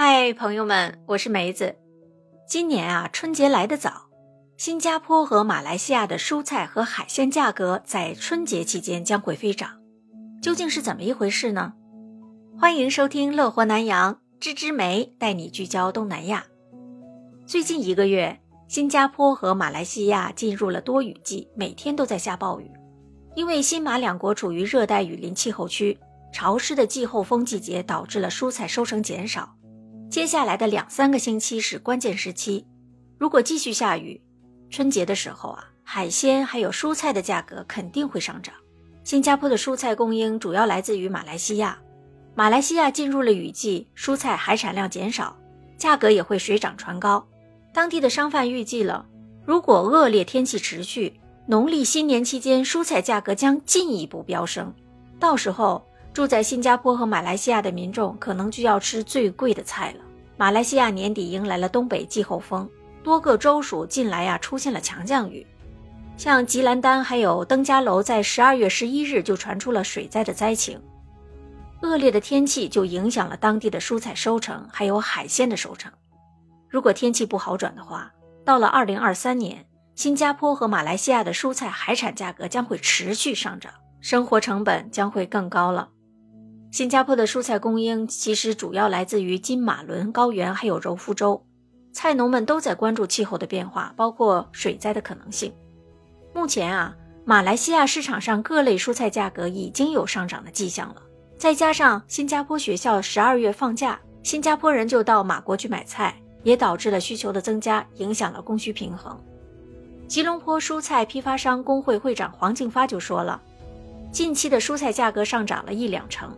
嗨，朋友们，我是梅子。今年啊，春节来得早，新加坡和马来西亚的蔬菜和海鲜价格在春节期间将会飞涨，究竟是怎么一回事呢？欢迎收听《乐活南洋》，芝芝梅带你聚焦东南亚。最近一个月，新加坡和马来西亚进入了多雨季，每天都在下暴雨。因为新马两国处于热带雨林气候区，潮湿的季候风季节导致了蔬菜收成减少。接下来的两三个星期是关键时期，如果继续下雨，春节的时候啊，海鲜还有蔬菜的价格肯定会上涨。新加坡的蔬菜供应主要来自于马来西亚，马来西亚进入了雨季，蔬菜海产量减少，价格也会水涨船高。当地的商贩预计了，如果恶劣天气持续，农历新年期间蔬菜价格将进一步飙升，到时候。住在新加坡和马来西亚的民众可能就要吃最贵的菜了。马来西亚年底迎来了东北季候风，多个州属近来呀出现了强降雨，像吉兰丹还有登嘉楼，在十二月十一日就传出了水灾的灾情。恶劣的天气就影响了当地的蔬菜收成，还有海鲜的收成。如果天气不好转的话，到了二零二三年，新加坡和马来西亚的蔬菜海产价格将会持续上涨，生活成本将会更高了。新加坡的蔬菜供应其实主要来自于金马伦高原，还有柔佛州。菜农们都在关注气候的变化，包括水灾的可能性。目前啊，马来西亚市场上各类蔬菜价格已经有上涨的迹象了。再加上新加坡学校十二月放假，新加坡人就到马国去买菜，也导致了需求的增加，影响了供需平衡。吉隆坡蔬菜批发商工会会长黄静发就说了，近期的蔬菜价格上涨了一两成。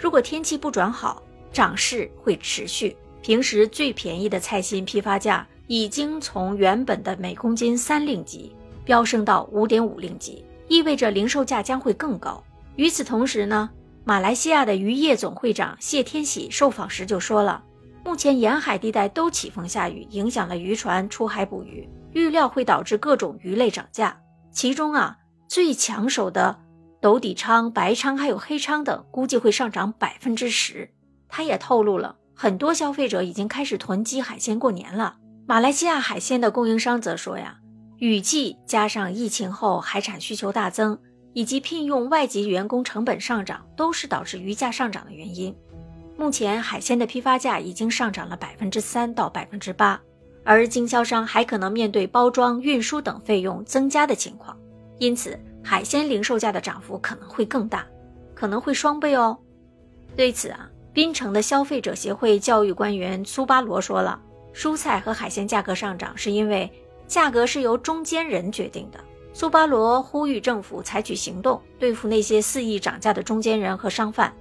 如果天气不转好，涨势会持续。平时最便宜的菜心批发价已经从原本的每公斤三令吉飙升到五点五令吉，意味着零售价将会更高。与此同时呢，马来西亚的渔业总会长谢天喜受访时就说了，目前沿海地带都起风下雨，影响了渔船出海捕鱼，预料会导致各种鱼类涨价。其中啊，最抢手的。斗底鲳、白鲳还有黑鲳等，估计会上涨百分之十。他也透露了很多消费者已经开始囤积海鲜过年了。马来西亚海鲜的供应商则说呀，雨季加上疫情后海产需求大增，以及聘用外籍员工成本上涨，都是导致鱼价上涨的原因。目前海鲜的批发价已经上涨了百分之三到百分之八，而经销商还可能面对包装、运输等费用增加的情况，因此。海鲜零售价的涨幅可能会更大，可能会双倍哦。对此啊，槟城的消费者协会教育官员苏巴罗说了，蔬菜和海鲜价格上涨是因为价格是由中间人决定的。苏巴罗呼吁政府采取行动，对付那些肆意涨价的中间人和商贩，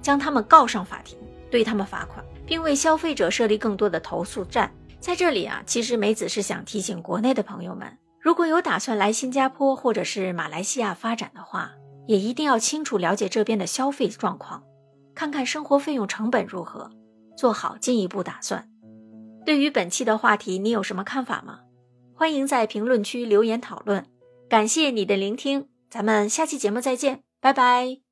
将他们告上法庭，对他们罚款，并为消费者设立更多的投诉站。在这里啊，其实梅子是想提醒国内的朋友们。如果有打算来新加坡或者是马来西亚发展的话，也一定要清楚了解这边的消费状况，看看生活费用成本如何，做好进一步打算。对于本期的话题，你有什么看法吗？欢迎在评论区留言讨论。感谢你的聆听，咱们下期节目再见，拜拜。